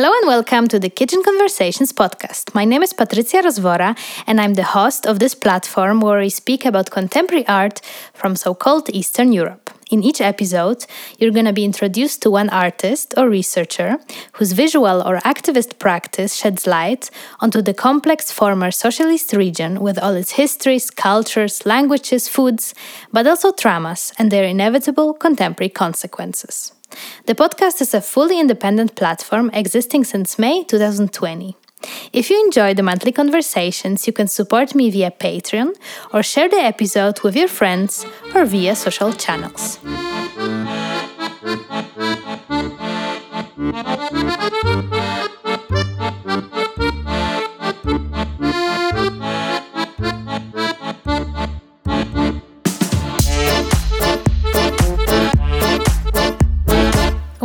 Hello and welcome to the Kitchen Conversations podcast. My name is Patrycja Rozwora and I'm the host of this platform where we speak about contemporary art from so called Eastern Europe. In each episode, you're going to be introduced to one artist or researcher whose visual or activist practice sheds light onto the complex former socialist region with all its histories, cultures, languages, foods, but also traumas and their inevitable contemporary consequences. The podcast is a fully independent platform existing since May 2020. If you enjoy the monthly conversations, you can support me via Patreon or share the episode with your friends or via social channels.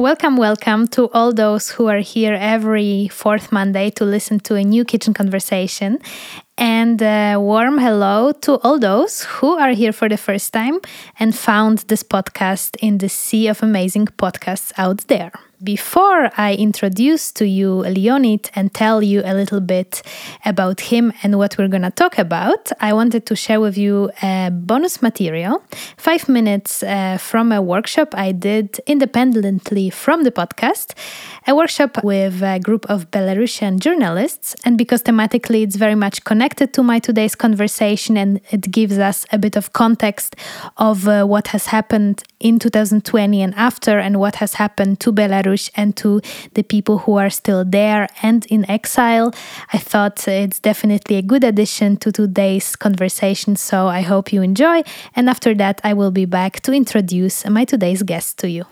Welcome, welcome to all those who are here every fourth Monday to listen to a new kitchen conversation. And a warm hello to all those who are here for the first time and found this podcast in the sea of amazing podcasts out there. Before I introduce to you Leonid and tell you a little bit about him and what we're going to talk about, I wanted to share with you a bonus material, five minutes uh, from a workshop I did independently from the podcast, a workshop with a group of Belarusian journalists. And because thematically it's very much connected to my today's conversation and it gives us a bit of context of uh, what has happened in 2020 and after and what has happened to Belarus and to the people who are still there and in exile. I thought it's definitely a good addition to today's conversation, so I hope you enjoy. And after that, I will be back to introduce my today's guest to you.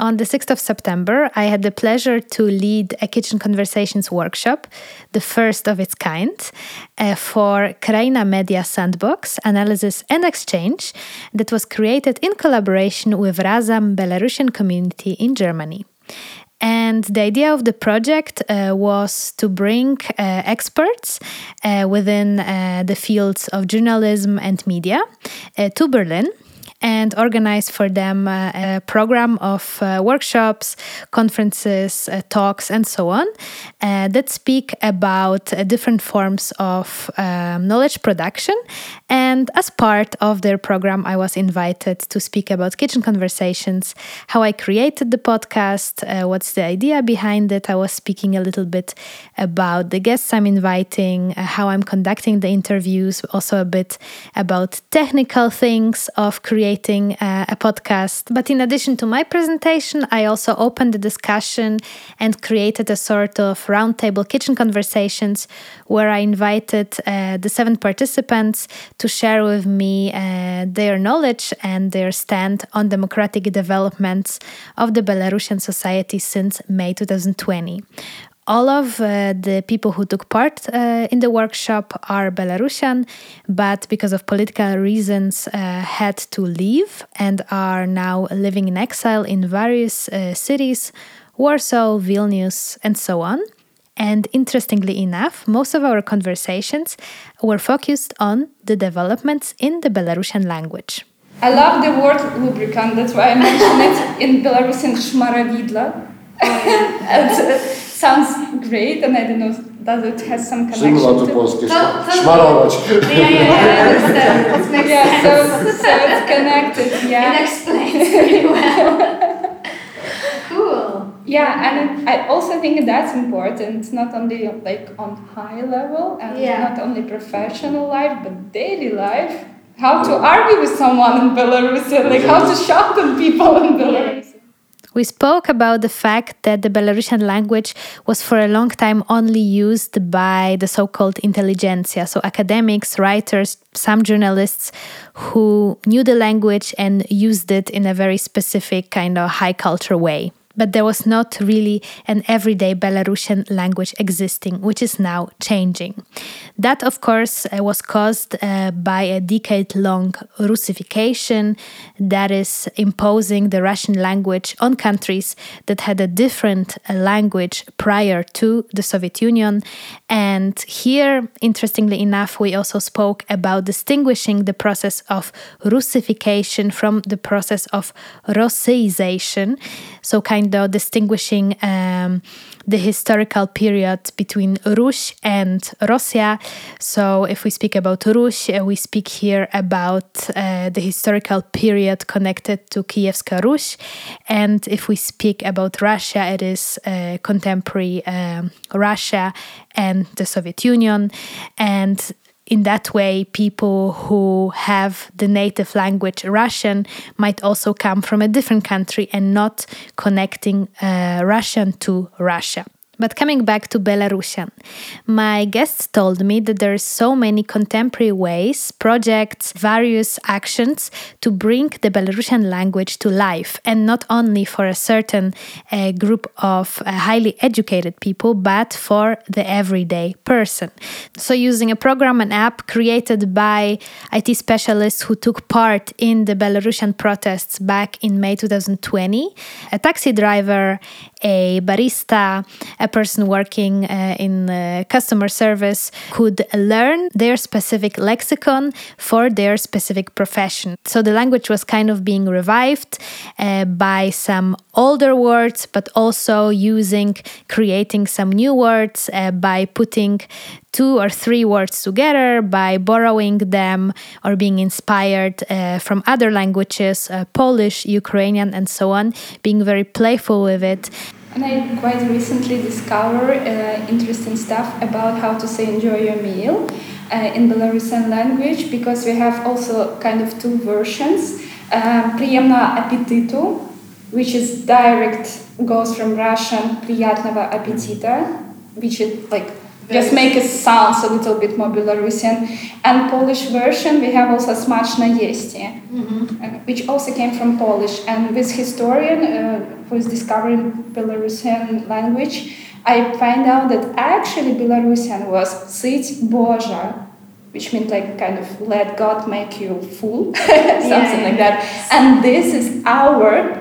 On the 6th of September, I had the pleasure to lead a Kitchen Conversations workshop, the first of its kind, uh, for Kraina Media Sandbox Analysis and Exchange, that was created in collaboration with Razam Belarusian community in Germany. And the idea of the project uh, was to bring uh, experts uh, within uh, the fields of journalism and media uh, to Berlin and organize for them uh, a program of uh, workshops, conferences, uh, talks, and so on that speak about different forms of um, knowledge production. And as part of their program, I was invited to speak about kitchen conversations, how I created the podcast, what's the idea behind it. I was speaking a little bit about the guests I'm inviting, how I'm conducting the interviews, also a bit about technical things of creating creating a, a podcast. But in addition to my presentation, I also opened the discussion and created a sort of roundtable kitchen conversations where I invited uh, the seven participants to share with me uh, their knowledge and their stand on democratic developments of the Belarusian society since May 2020 all of uh, the people who took part uh, in the workshop are Belarusian, but because of political reasons, uh, had to leave and are now living in exile in various uh, cities Warsaw, Vilnius, and so on. And interestingly enough, most of our conversations were focused on the developments in the Belarusian language. I love the word lubricant, that's why I mentioned it in Belarusian shmaravidla. Sounds great, and I don't know, does it has some connection Similar to polskie szmarować. Yeah, yeah, yeah, yeah, so, so it's connected, yeah. It explains pretty well. cool. Yeah, and I also think that's important, not only like on high level and Yeah. not only professional life, but daily life. How to argue with someone in Belarus, and like how to shout at people in Belarus. We spoke about the fact that the Belarusian language was for a long time only used by the so called intelligentsia, so academics, writers, some journalists who knew the language and used it in a very specific kind of high culture way. But there was not really an everyday Belarusian language existing, which is now changing. That, of course, uh, was caused uh, by a decade long Russification that is imposing the Russian language on countries that had a different uh, language prior to the Soviet Union. And here, interestingly enough, we also spoke about distinguishing the process of Russification from the process of Rossiization. So, kind of distinguishing um, the historical period between Rus and Russia. So, if we speak about Rus, uh, we speak here about uh, the historical period connected to Kievska Rus. And if we speak about Russia, it is uh, contemporary um, Russia and the Soviet Union. And in that way, people who have the native language Russian might also come from a different country and not connecting uh, Russian to Russia. But coming back to Belarusian, my guests told me that there are so many contemporary ways, projects, various actions to bring the Belarusian language to life, and not only for a certain uh, group of uh, highly educated people, but for the everyday person. So, using a program and app created by IT specialists who took part in the Belarusian protests back in May 2020, a taxi driver, a barista, a person working uh, in uh, customer service could learn their specific lexicon for their specific profession. So the language was kind of being revived uh, by some older words, but also using, creating some new words uh, by putting two or three words together by borrowing them or being inspired uh, from other languages, uh, Polish, Ukrainian, and so on, being very playful with it. And I quite recently discovered uh, interesting stuff about how to say enjoy your meal uh, in Belarusian language because we have also kind of two versions. Uh, Приемного аппетиту, which is direct, goes from Russian приятного аппетита, which is like just make it sound a little bit more Belarusian. And Polish version, we have also Smaczne jeście, mm-hmm. which also came from Polish. And this historian uh, who is discovering Belarusian language, I find out that actually Belarusian was Syć Boja, which means like kind of let God make you full, something yeah. like that. And this is our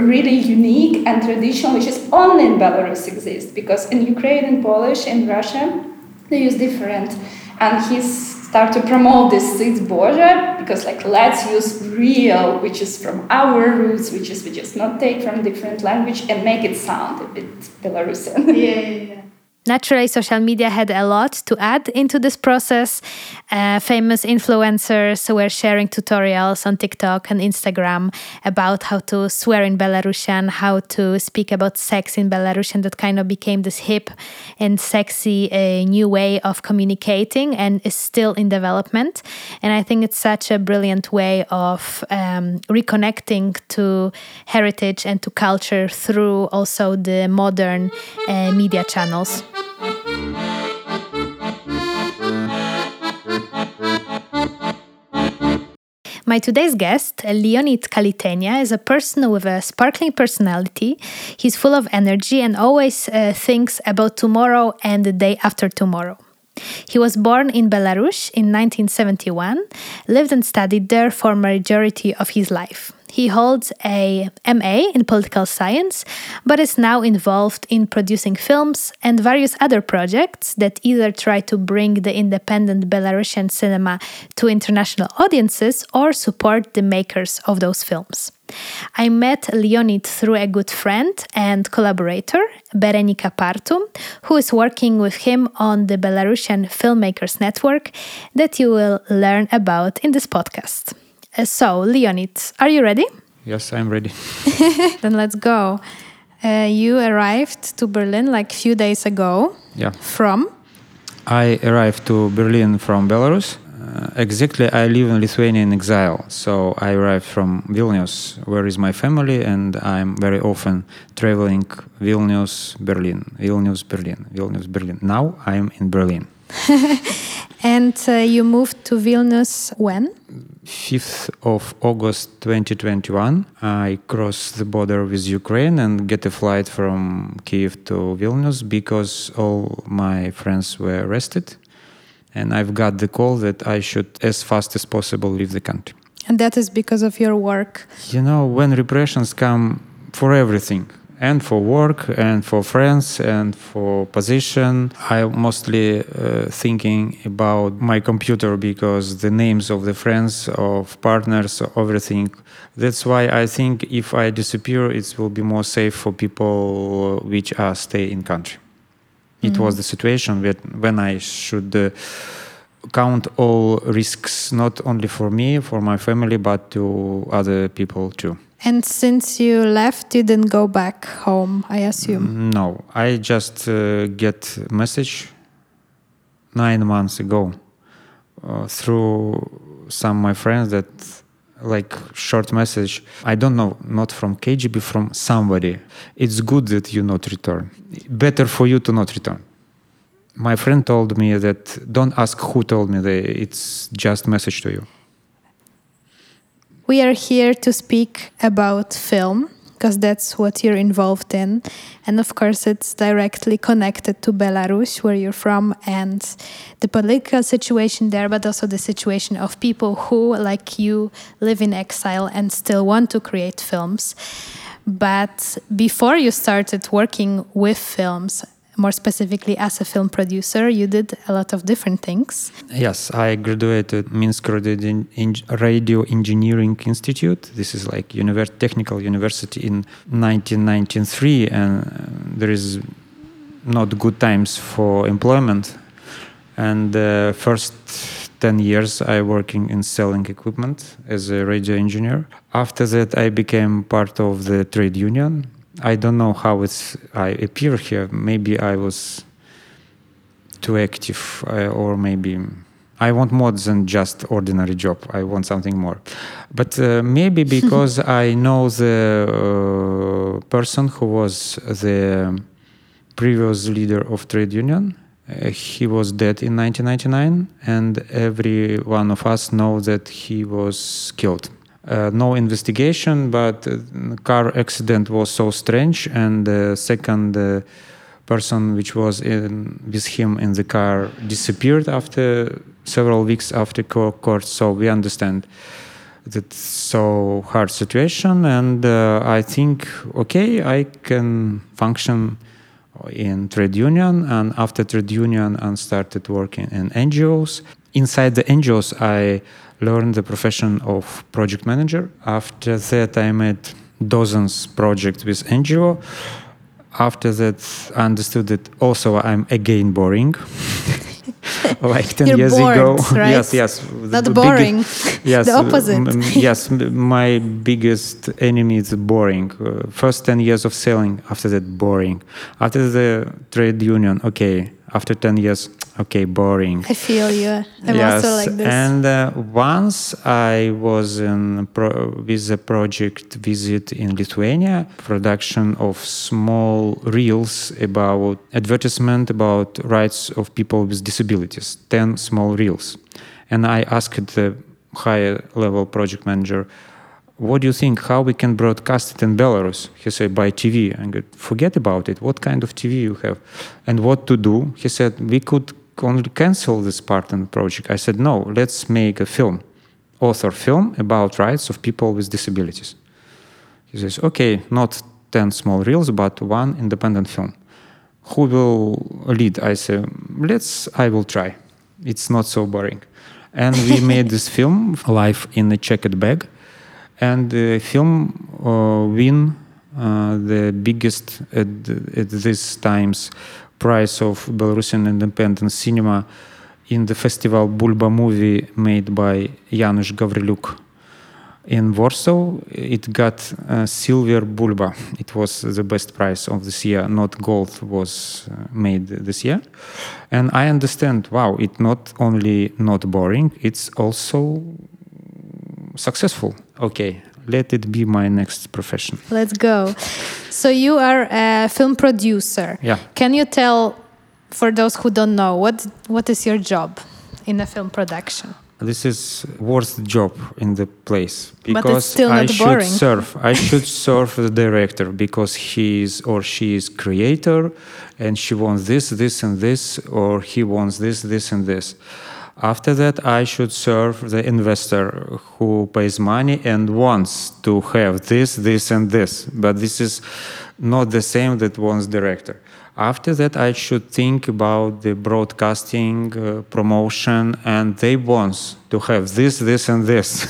really unique and traditional, which is only in Belarus exists because in Ukraine and Polish and Russia they use different. And he's start to promote this Syć Boża because like let's use real, which is from our roots, which is we just not take from different language and make it sound a bit Belarusian. yeah. yeah, yeah. Naturally, social media had a lot to add into this process. Uh, famous influencers were sharing tutorials on TikTok and Instagram about how to swear in Belarusian, how to speak about sex in Belarusian. That kind of became this hip and sexy uh, new way of communicating and is still in development. And I think it's such a brilliant way of um, reconnecting to heritage and to culture through also the modern uh, media channels. My today's guest, Leonid Kalitenya, is a person with a sparkling personality. He's full of energy and always uh, thinks about tomorrow and the day after tomorrow. He was born in Belarus in 1971, lived and studied there for majority of his life. He holds a MA in political science, but is now involved in producing films and various other projects that either try to bring the independent Belarusian cinema to international audiences or support the makers of those films. I met Leonid through a good friend and collaborator, Berenika Partum, who is working with him on the Belarusian Filmmakers Network that you will learn about in this podcast. Uh, so, Leonid, are you ready? Yes, I'm ready. then let's go. Uh, you arrived to Berlin like a few days ago. Yeah. From? I arrived to Berlin from Belarus. Uh, exactly, I live in Lithuania in exile. So I arrived from Vilnius, where is my family, and I'm very often traveling Vilnius, Berlin, Vilnius, Berlin, Vilnius, Berlin. Now I'm in Berlin. and uh, you moved to Vilnius when? 5th of August 2021, I crossed the border with Ukraine and get a flight from Kiev to Vilnius because all my friends were arrested. And I've got the call that I should, as fast as possible, leave the country. And that is because of your work. You know, when repressions come for everything, and for work and for friends and for position. I'm mostly uh, thinking about my computer because the names of the friends of partners everything. That's why i think if i disappear it will be more safe for people which are stay in country. It mm-hmm. was the situation that when i should uh, count all risks not only for me for my family but to other people too and since you left, you didn't go back home, I assume. No, I just uh, get message nine months ago uh, through some my friends that like short message. I don't know not from kgb from somebody. It's good that you not return. Better for you to not return. My friend told me that don't ask who told me that it's just message to you we are here to speak about film because that's what you're involved in. And of course, it's directly connected to Belarus, where you're from, and the political situation there, but also the situation of people who, like you, live in exile and still want to create films. But before you started working with films, more specifically as a film producer, you did a lot of different things. Yes, I graduated Minsk Radio Engineering Institute. This is like univers technical university in 1993, and uh, there is not good times for employment. And the uh, first 10 years I working in selling equipment as a radio engineer. After that I became part of the trade union I don't know how it's I appear here. Maybe I was too active, uh, or maybe I want more than just ordinary job. I want something more. But uh, maybe because I know the uh, person who was the previous leader of trade union. Uh, he was dead in 1999, and every one of us know that he was killed uh, no investigation, but uh, car accident was so strange, and the second uh, person which was in, with him in the car disappeared after several weeks after court. So we understand that so hard situation, and uh, I think okay, I can function in trade union, and after trade union, and started working in NGOs. Inside the NGOs, I learned the profession of project manager. After that, I made dozens projects with NGO. After that, I understood that also I'm again boring. like 10 You're years bored, ago. Right? yes, yes. Not the boring. yes, the opposite. yes, my biggest enemy is boring. Uh, first 10 years of selling, after that, boring. After the trade union, okay. After 10 years, okay, boring. I feel you. I'm yes, also like this. And uh, once I was in pro- with a project visit in Lithuania, production of small reels about advertisement about rights of people with disabilities, 10 small reels. And I asked the higher level project manager, what do you think how we can broadcast it in belarus he said by tv i go forget about it what kind of tv you have and what to do he said we could only cancel this part in the project. I said, no, let's make a film, author film about rights of people with disabilities. He says, okay, not 10 small reels, but one independent film. Who will lead? I say, let's, I will try. It's not so boring. And we made this film life in a checked bag. And the film uh, win uh, the biggest at, at these times prize of Belarusian independent cinema in the festival Bulba movie made by Janusz Gavrilyuk in Warsaw. It got uh, silver Bulba. It was the best prize of this year. Not gold was uh, made this year. And I understand, wow, it's not only not boring, it's also successful. Okay, let it be my next profession. Let's go. So you are a film producer. Yeah. Can you tell For those who don't know, what what is your job in a film production? This is worst job in the place because I should boring. serve. I should serve the director because he is or she is creator, and she wants this, this, and this, or he wants this, this, and this. After that, I should serve the investor who pays money and wants to have this, this, and this. But this is not the same that wants director. After that, I should think about the broadcasting, uh, promotion, and they want to have this, this, and this,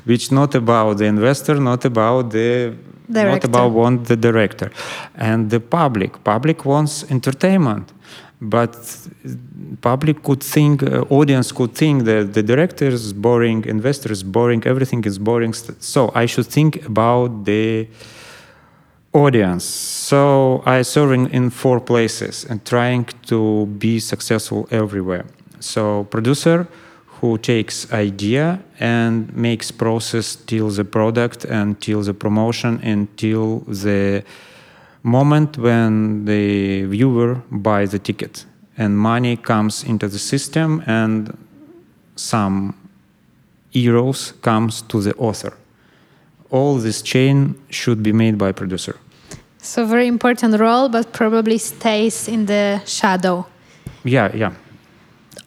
which not about the investor, not about the not about want the director, and the public. Public wants entertainment, but public could think, uh, audience could think that the director is boring, investor is boring, everything is boring. So I should think about the audience. So I serving in four places and trying to be successful everywhere. So producer who takes idea and makes process till the product and till the promotion until the moment when the viewer buys the ticket and money comes into the system and some euros comes to the author. All this chain should be made by producer. So very important role, but probably stays in the shadow. yeah yeah.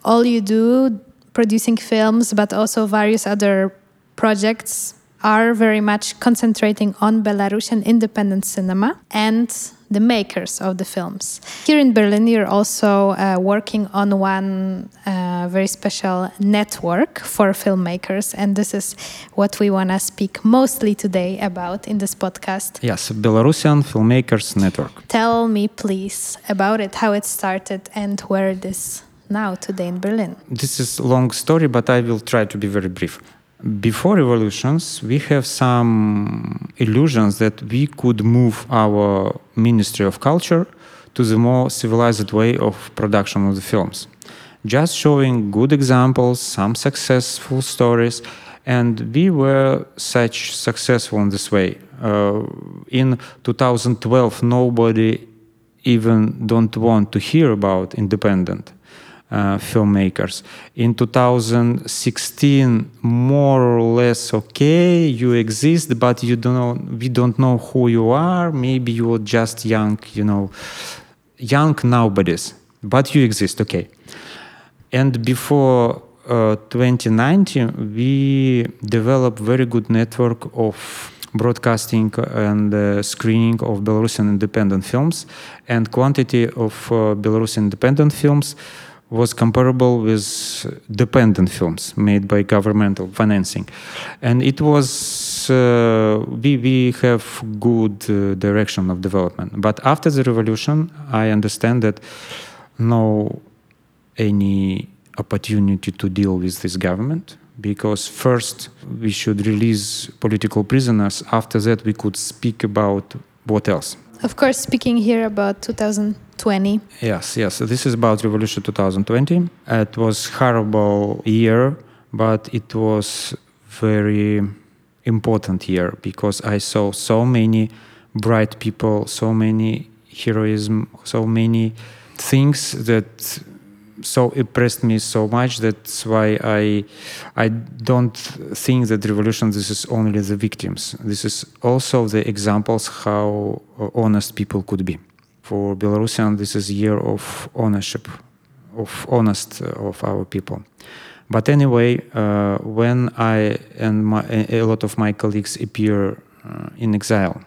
All you do, producing films, but also various other projects, are very much concentrating on Belarusian independent cinema and the makers of the films. Here in Berlin, you're also uh, working on one uh, very special network for filmmakers, and this is what we want to speak mostly today about in this podcast. yes belarusian filmmakers network Tell me, please, about it, how it started, and where it is now today in Berlin. this is a long story but i will try to be very brief before revolutions we have some illusions that we could move our ministry of culture to the more civilized way of production of the films. Just showing good examples some successful stories and we were such successful in this way. Uh, in 2012 nobody even don't want to hear about independent uh, filmmakers. In 2016, more or less okay, you exist, but you don't know, we don't know who you are. Maybe you're just young, you know, young nobodies, but you exist, okay. And before uh, 2019, we developed very good network of broadcasting and uh, screening of Belarusian independent films, and quantity of uh, Belarusian independent films was comparable with dependent films made by governmental financing, and it was uh, we we have good uh, direction of development. But after the revolution, I understand that no any opportunity to deal with this government because first we should release political prisoners. After that we could speak about what else Of course, speaking here about 2020, yes yes. This is about revolution 2020 it was horrible year but it was very important year because i saw so many bright people so many heroism so many things that so impressed me so much that's why i i don't think that revolution this is only the victims. This is also the examples how uh, honest people could be. For belarusian this is year of ownership of honest uh, of our people. But anyway uh, when i and my, a lot of my colleagues appear uh, in exile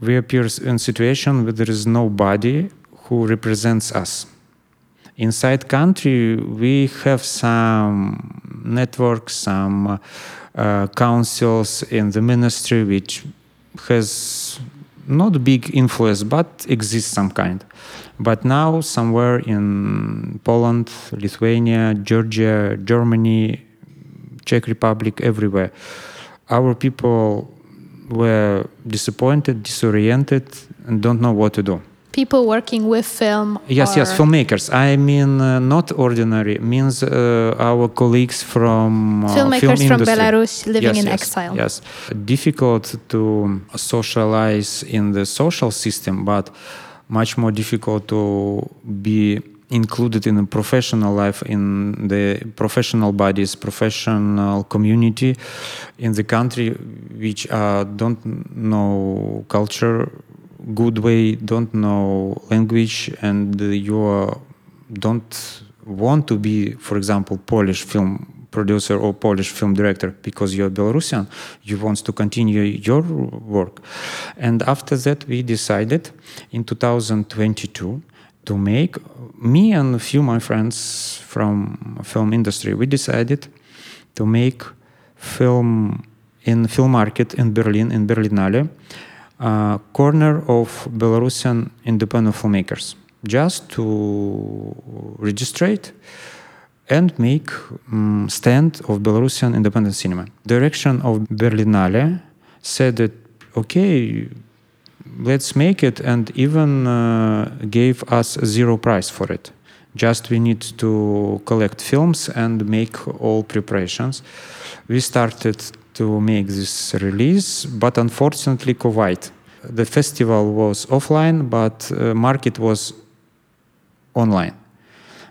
we appear in situation where there is nobody who represents us inside country we have some networks some uh, councils in the ministry which has not big influence but exists some kind. But now somewhere in poland lithuania georgia germany czech republic everywhere our people were disappointed disoriented and don't know what to do people working with film. Yes, yes, filmmakers. I mean, uh, not ordinary. Means uh, our colleagues from uh, Filmmakers film from. Belarus living Yes, in yes, exile. Yes, difficult to socialize in the social system, but much more difficult to be included in a professional life in the professional bodies professional community in the country which uh, don't know culture good way don't know language and you don't want to be for example polish film producer or polish film director because you're belarusian. You want to continue your work. And after that we decided in 2022 to make me and a few of my friends from film industry we decided to make film in film market in berlin in berlinale corner of belarusian independent filmmakers just to registrate and make um, stand of belarusian independent cinema. Direction of berlinale said that okay let's make it and even uh, gave us zero price for it. Just we need to collect films and make all preparations. We started to make this release but unfortunately covid the festival was offline but uh, market was online.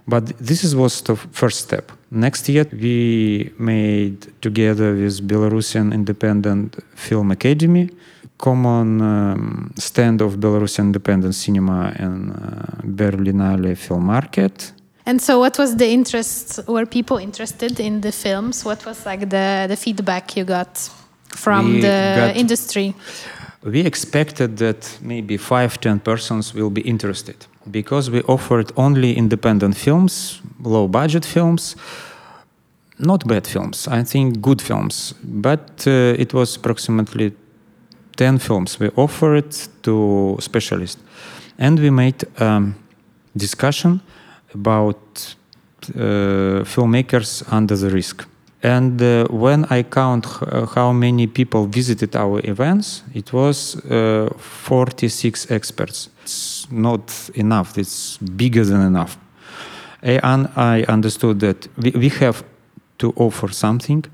But this was the first step. Next year we made together with belarusian independent film academy common um, stand of Belarusian independent cinema in uh, Berlinale film market. And so, what was the interest? Were people interested in the films? What was like the, the feedback you got from we the got, industry? We expected that maybe five, ten persons will be interested because we offered only independent films, low budget films, not bad films, I think good films, but uh, it was approximately 10 films. We offered to specialists. And we made um, discussion about uh, filmmakers under the risk. And uh, when I count uh, how many people visited our events, it was uh, 46 experts. It's not enough, it's bigger than enough. And I understood that we, we have to offer something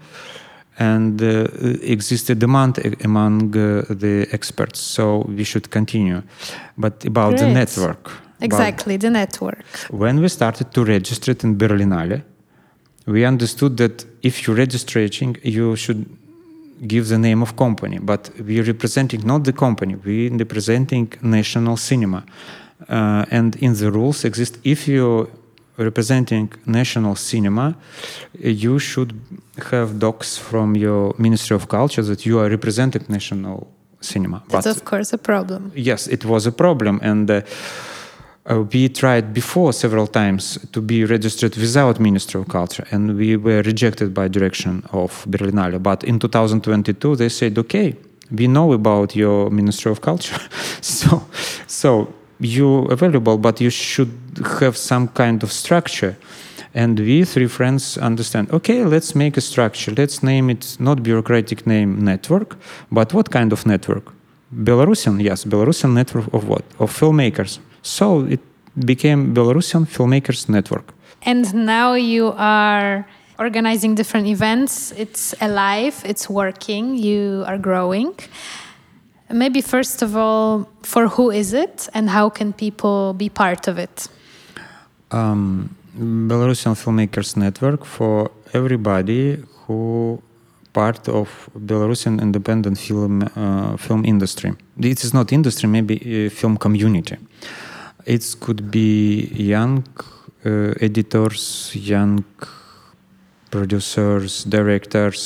and uh, exists demand among uh, the experts. So we should continue. But about Great. the network. Exactly, the network. When we started to register it in Berlinale, we understood that if you're registering, you should give the name of company. But we're representing not the company, we're representing national cinema. Uh, and in the rules exist if you're representing national cinema, you should have docs from your Ministry of Culture that you are representing national cinema. That's but, of course a problem. Yes, it was a problem, and uh, uh, we tried before several times to be registered without Ministry of Culture, and we were rejected by direction of Berlinale. But in 2022, they said, "Okay, we know about your Ministry of Culture, so so." you available but you should have some kind of structure. And we three friends understand okay let's make a structure. Let's name it not bureaucratic name network but what kind of network? Belarusian yes belarusian network of what? Of filmmakers so it became belarusian filmmakers network and now you are organizing different events it's alive it's working you are growing Maybe first of all, for who is it and how can people be part of it? Um, Belarusian Filmmakers Network for everybody who part of Belarusian independent film uh, film industry. It is not industry, maybe a film community. It could be young uh, editors, young producers, directors,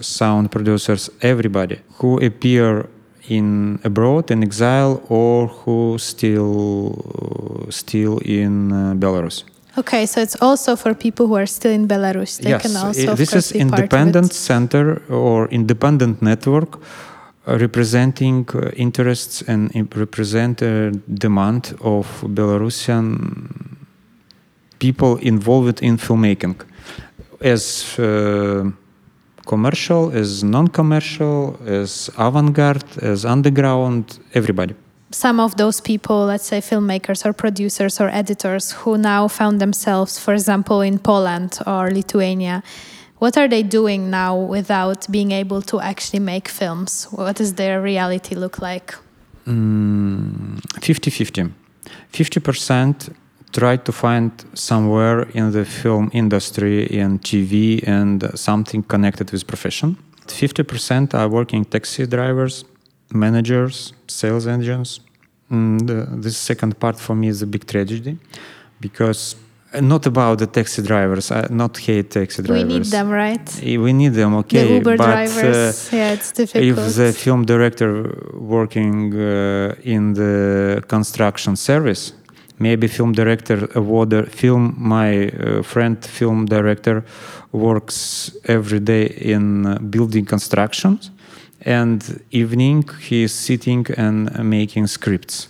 sound producers, everybody who appear in abroad in exile or who still still in uh, Belarus. Okay, so it's also for people who are still in Belarus. They yes, can also this is independent center or independent network representing uh, interests and represent uh, demand of Belarusian people involved in filmmaking as uh, commercial, as non-commercial, as avant-garde, as underground, everybody. Some of those people, let's say filmmakers or producers or editors who now found themselves, for example, in Poland or Lithuania, what are they doing now without being able to actually make films? What does their reality look like? 50 mm, 50. 50% try to find somewhere in the film industry, in TV, and something connected with profession. 50% are working taxi drivers, managers, sales agents. And this second part for me is a big tragedy because not about the taxi drivers. I not hate taxi drivers. We need them, right? We need them, okay. The Uber but, drivers, uh, yeah, it's difficult. if the film director working uh, in the construction service maybe film director award film my uh, friend film director works every day in uh, building constructions and evening he is sitting and making scripts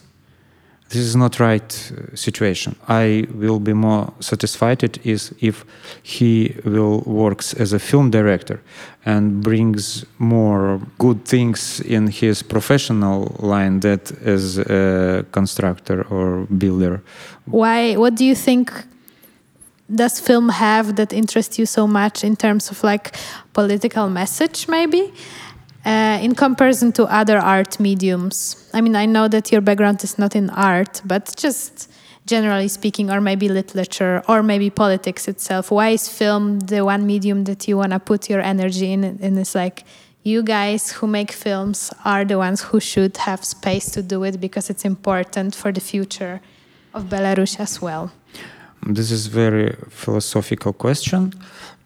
this is not right uh, situation. I will be more satisfied is if he will works as a film director and brings more good things in his professional line that as a constructor or builder. Why what do you think does film have that interests you so much in terms of like political message maybe uh, in comparison to other art mediums i mean i know that your background is not in art but just generally speaking or maybe literature or maybe politics itself why is film the one medium that you want to put your energy in? And it's like you guys who make films are the ones who should have space to do it because it's important for the future of belarus as well. This is very philosophical question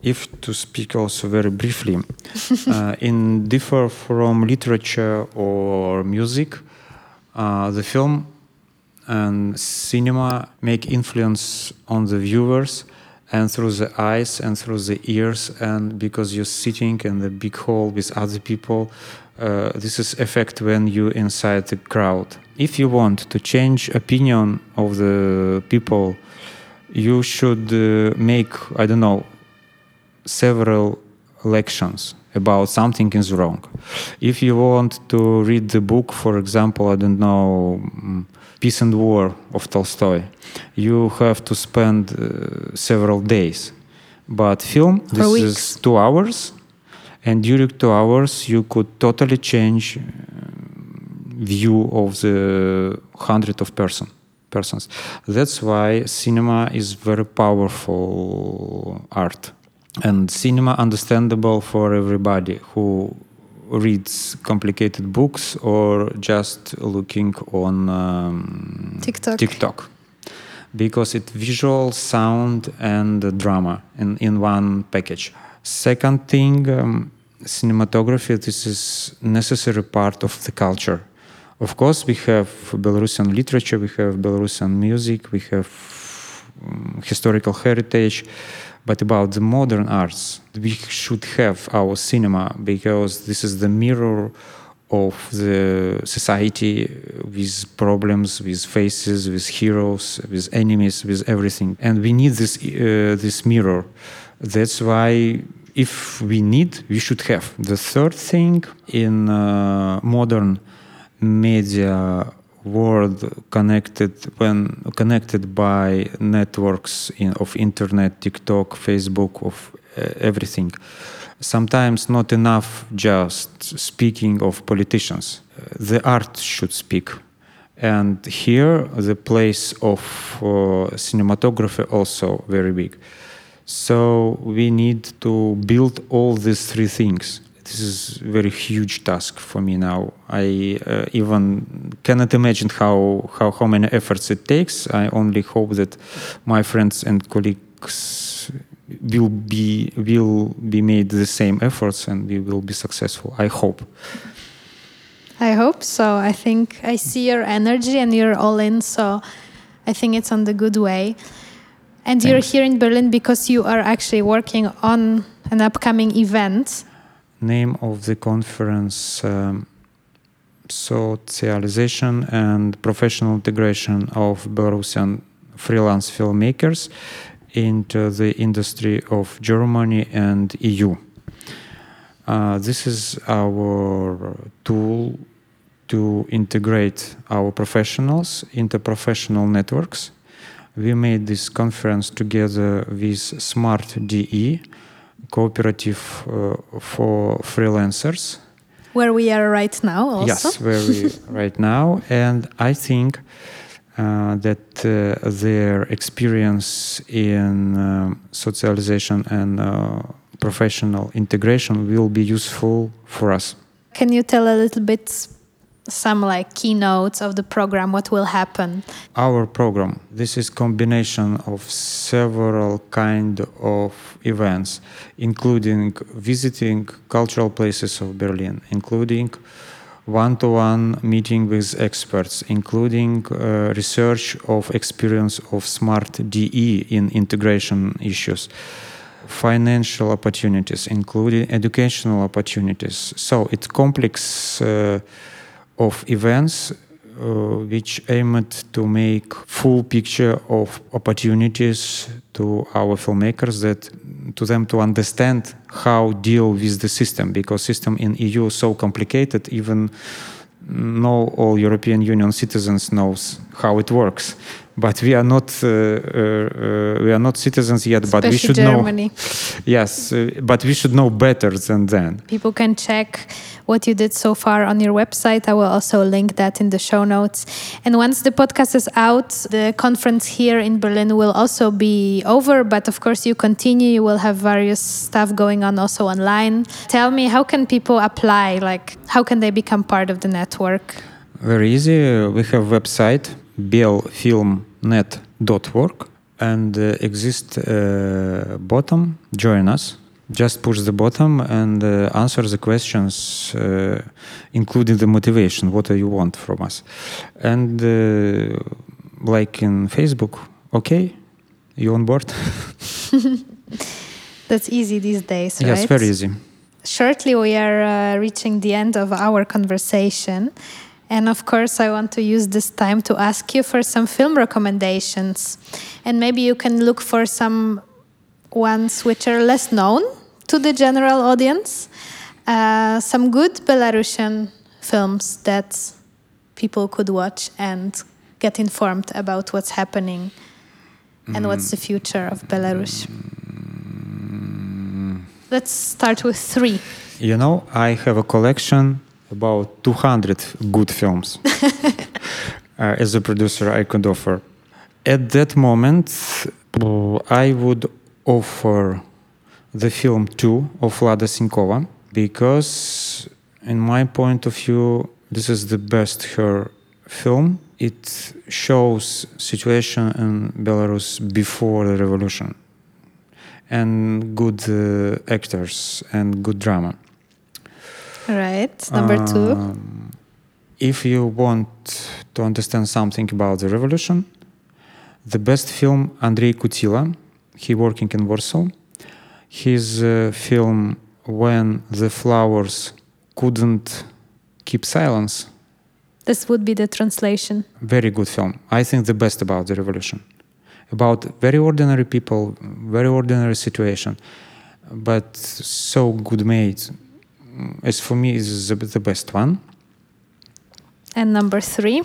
if to speak also very briefly, uh, in differ from literature or music, uh, the film and cinema make influence on the viewers and through the eyes and through the ears and because you're sitting in the big hall with other people uh, this is effect when you inside the crowd. If you want to change opinion of the people you should uh, make i don't know several lections about something is wrong. If you want to read the book, for example, I don't know, mm, Peace and War of Tolstoy, you have to spend uh, several days. But film, this is two hours, and during two hours you could totally change uh, view of the hundred of person persons. That's why cinema is very powerful art and cinema understandable for everybody who reads complicated books or just looking on um, TikTok. TikTok. Because it visual sound and drama in, in one package. Second thing um, cinematography this is necessary part of the culture. Of course we have belarusian literature we have belarusian music we have um, historical heritage but about the modern arts, we should have our cinema because this is the mirror of the society with problems, with faces, with heroes, with enemies, with everything. And we need this uh, this mirror. That's why if we need, we should have. The third thing in uh, modern media world connected when connected by networks in, of internet tiktok facebook of uh, everything. Sometimes not enough just speaking of politicians. Uh, the art should speak. And here the place of uh, cinematography also very big. So we need to build all these three things this is a very huge task for me now. I uh, even cannot imagine how, how, how many efforts it takes. I only hope that my friends and colleagues will be will be made the same efforts and we will be successful. I hope. I hope so. I think I see your energy and you're all in. So I think it's on the good way. And Thanks. you're here in Berlin because you are actually working on an upcoming event name of the conference um, socialization and professional integration of Belarusian freelance filmmakers into the industry of Germany and EU. Uh, this is our tool to integrate our professionals into professional networks. We made this conference together with Smart DE, cooperative uh, for freelancers. Where we are right now, also. Yes, where we right now, and I think uh, that uh, their experience in uh, socialization and professional integration will be useful for us. Can you tell a little bit some like keynotes of the program what will happen? Our program this is combination of several kind of events including visiting cultural places of berlin including one-to-one meeting with experts including uh, research of experience of smart de in integration issues financial opportunities including educational opportunities. So it's complex uh, of events uh, which aimed to make full picture of opportunities to our filmmakers that to them to understand how deal with the system because system in EU is so complicated even no all European Union citizens knows how it works but we are not uh, uh, uh, we are not citizens yet Especially but we should Germany. know yes uh, but we should know better than then. People can check what you did so far on your website. I will also link that in the show notes. And once the podcast is out the conference here in berlin will also be over but of course you continue. You will have various stuff going on also online. Tell me how can people apply? Like how can they become part of the network? Very easy. We have website belfilmnet.org and uh, exist uh, bottom join us. Just push the bottom and uh, answer the questions uh, including the motivation what do you want from us. And uh, like in facebook okay you on board? That's easy these days right? yes very easy. Shortly we are uh, reaching the end of our conversation and of course, I want to use this time to ask you for some film recommendations. And maybe you can look for some ones which are less known to the general audience. Uh, some good Belarusian films that people could watch and get informed about what's happening and what's the future of Belarus. Let's start with three. You know, I have a collection about 200 good films uh, as a producer I could offer. At that moment, I would offer the film 2 of Vlada Senkova because, in my point of view, this is the best her film. It shows situation in Belarus before the revolution and good uh, actors and good drama. Right. Number two. Um, if you want to understand something about the revolution, the best film Andrei Kutsila, he working in Warsaw. His uh, film When the Flowers Couldn't Keep Silence. This would be the translation. Very good film. I think the best about the revolution. About very ordinary people, very ordinary situation, but so good made as for me is the best one. And number three?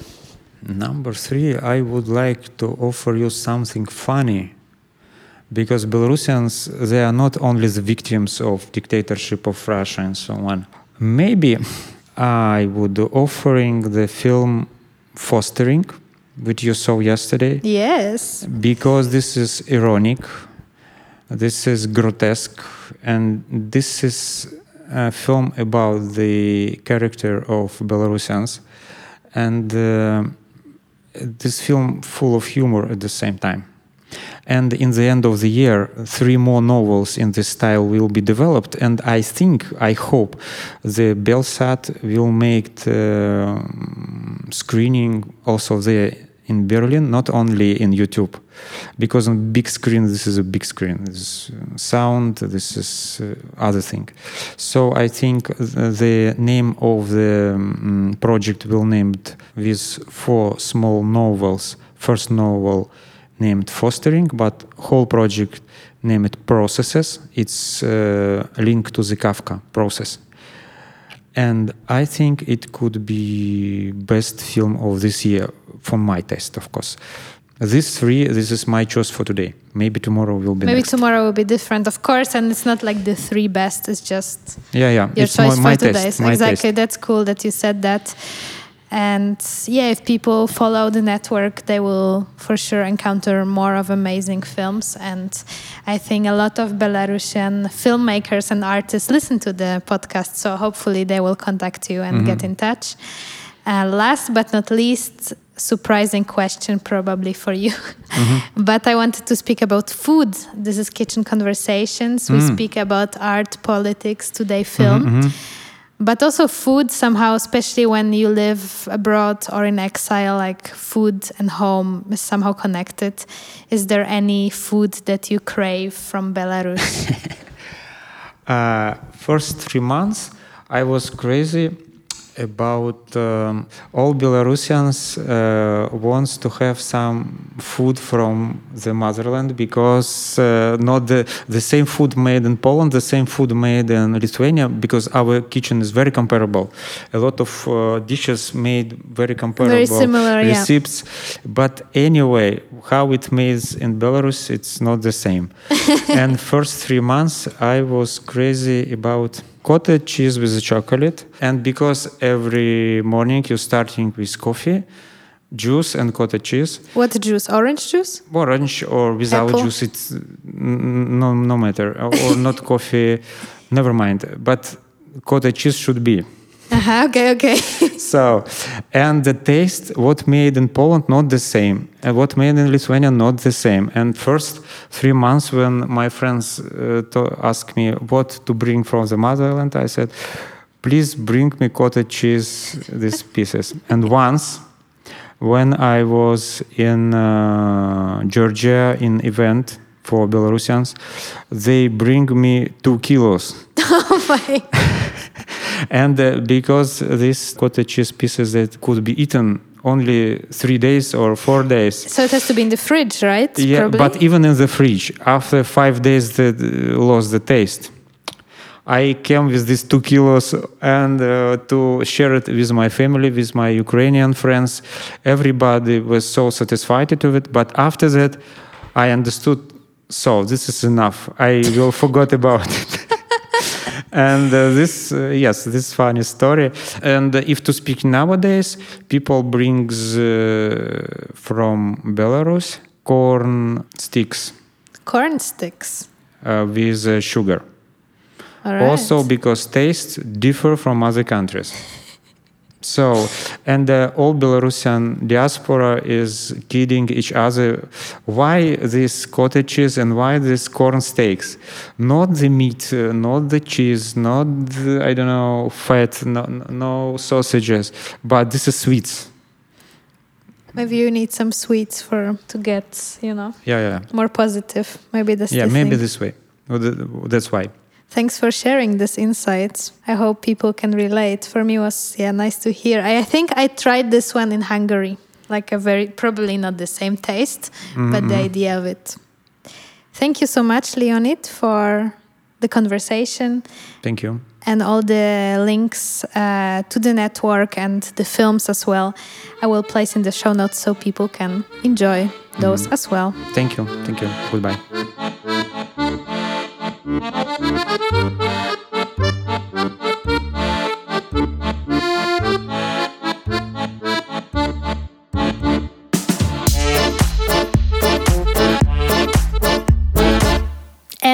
Number three, I would like to offer you something funny because Belarusians, they are not only the victims of dictatorship of Russia and so on. Maybe I would offering the film Fostering, which you saw yesterday. Yes. Because this is ironic, this is grotesque, and this is a film about the character of Belarusians, and uh, this film full of humor at the same time. And in the end of the year, three more novels in this style will be developed, and I think, I hope, the Belsat will make the screening also there in Berlin, not only in YouTube, because on big screen this is a big screen. This is sound. This is uh, other thing. So I think the name of the um, project will named with four small novels. First novel named Fostering, but whole project named Processes. It's uh, linked to the Kafka process and I think it could be best film of this year from my taste, of course. These three, this is my choice for today. Maybe tomorrow will be. Maybe next. tomorrow will be different, of course, and it's not like the three best. It's just yeah, yeah. Your it's choice my, my for today. taste. So my exactly, taste. that's cool that you said that. And yeah, if people follow the network, they will for sure encounter more of amazing films. And I think a lot of Belarusian filmmakers and artists listen to the podcast. So hopefully they will contact you and get in touch. Uh, last but not least, surprising question probably for you. Mm-hmm. but I wanted to speak about food. This is Kitchen Conversations. We mm. speak about art, politics, today film. Mm-hmm, mm-hmm. But also food somehow, especially when you live abroad or in exile, like food and home is somehow connected. Is there any food that you crave from Belarus? Uh, first three months, I was crazy about um, all Belarusians uh, wants to have some food from the motherland because uh, not the, the same food made in Poland, the same food made in Lithuania because our kitchen is very comparable. A lot of uh, dishes made very comparable similar, yeah. recipes, but anyway, how it made in Belarus, it's not the same. and first three months, I was crazy about cottage cheese with the chocolate. And because every morning you're starting with coffee, juice, and cottage cheese, what juice? Orange juice? orange or without Apple? juice, it's no, no matter. Or or not coffee, never mind. But cottage cheese should be. Uh-huh, okay, okay. So, and the taste, what made in Poland, not the same, and what made in Lithuania, not the same. And first three months, when my friends uh, to asked me what to bring from the motherland, I said, "Please bring me cottage cheese, these pieces." And once, when I was in uh, Georgia in event for Belarusians, they bring me two kilos oh my. and uh, because these cottage cheese pieces that could be eaten only three days or four days. So it has to be in the fridge, right? Yeah, Probably? but even in the fridge, after five days, they lost the taste. I came with these two kilos and uh, to share it with my family, with my Ukrainian friends. Everybody was so satisfied with it. But after that, I understood. So this is enough. I will forget about it. and uh, this uh, yes this funny story and uh, if to speak nowadays people brings uh, from belarus corn sticks Corn sticks. uh, with uh, sugar right. also because tastes differ from other countries so and uh, all belarusian diaspora is kidding each other. Why these cottages and why these corn steaks? Not the meat uh, not the cheese not the, i don't know fat no, no sausages but this is sweets. Maybe you need some sweets for to get, you know, yeah yeah. more positive. Maybe that's yeah maybe thing. this way. That's why Thanks for sharing this insights. I hope people can relate. For me, it was yeah nice to hear. I, I think I tried this one in Hungary, like a very probably not the same taste, but the idea of it. Thank you so much, Leonid, for the conversation thank you and all the links uh, to the network and the films as well. I will place in the show notes so people can enjoy those as well. thank you thank you goodbye Müzik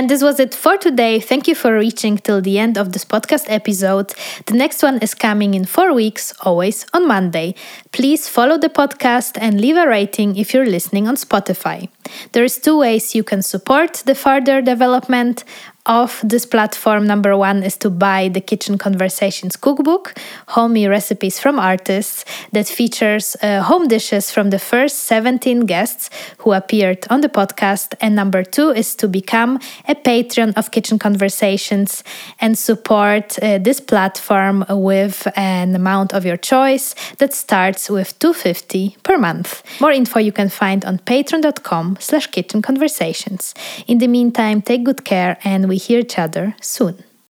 And this was it for today. Thank you for reaching till the end of this podcast episode. The next one is coming in four weeks, always on Monday. Please follow the podcast and leave a rating if you're listening on Spotify. There is two ways you can support the further development of this platform. Number one is to buy the Kitchen Conversations cookbook, homey recipes from artists that features uh, home dishes from the first 17 guests who appeared on the podcast. And number two is to become a patron of Kitchen Conversations and support uh, this platform with an amount of your choice that starts with 250 per month. More info you can find on patreon.com slash kitchen conversations. In the meantime, take good care and we hear each other soon.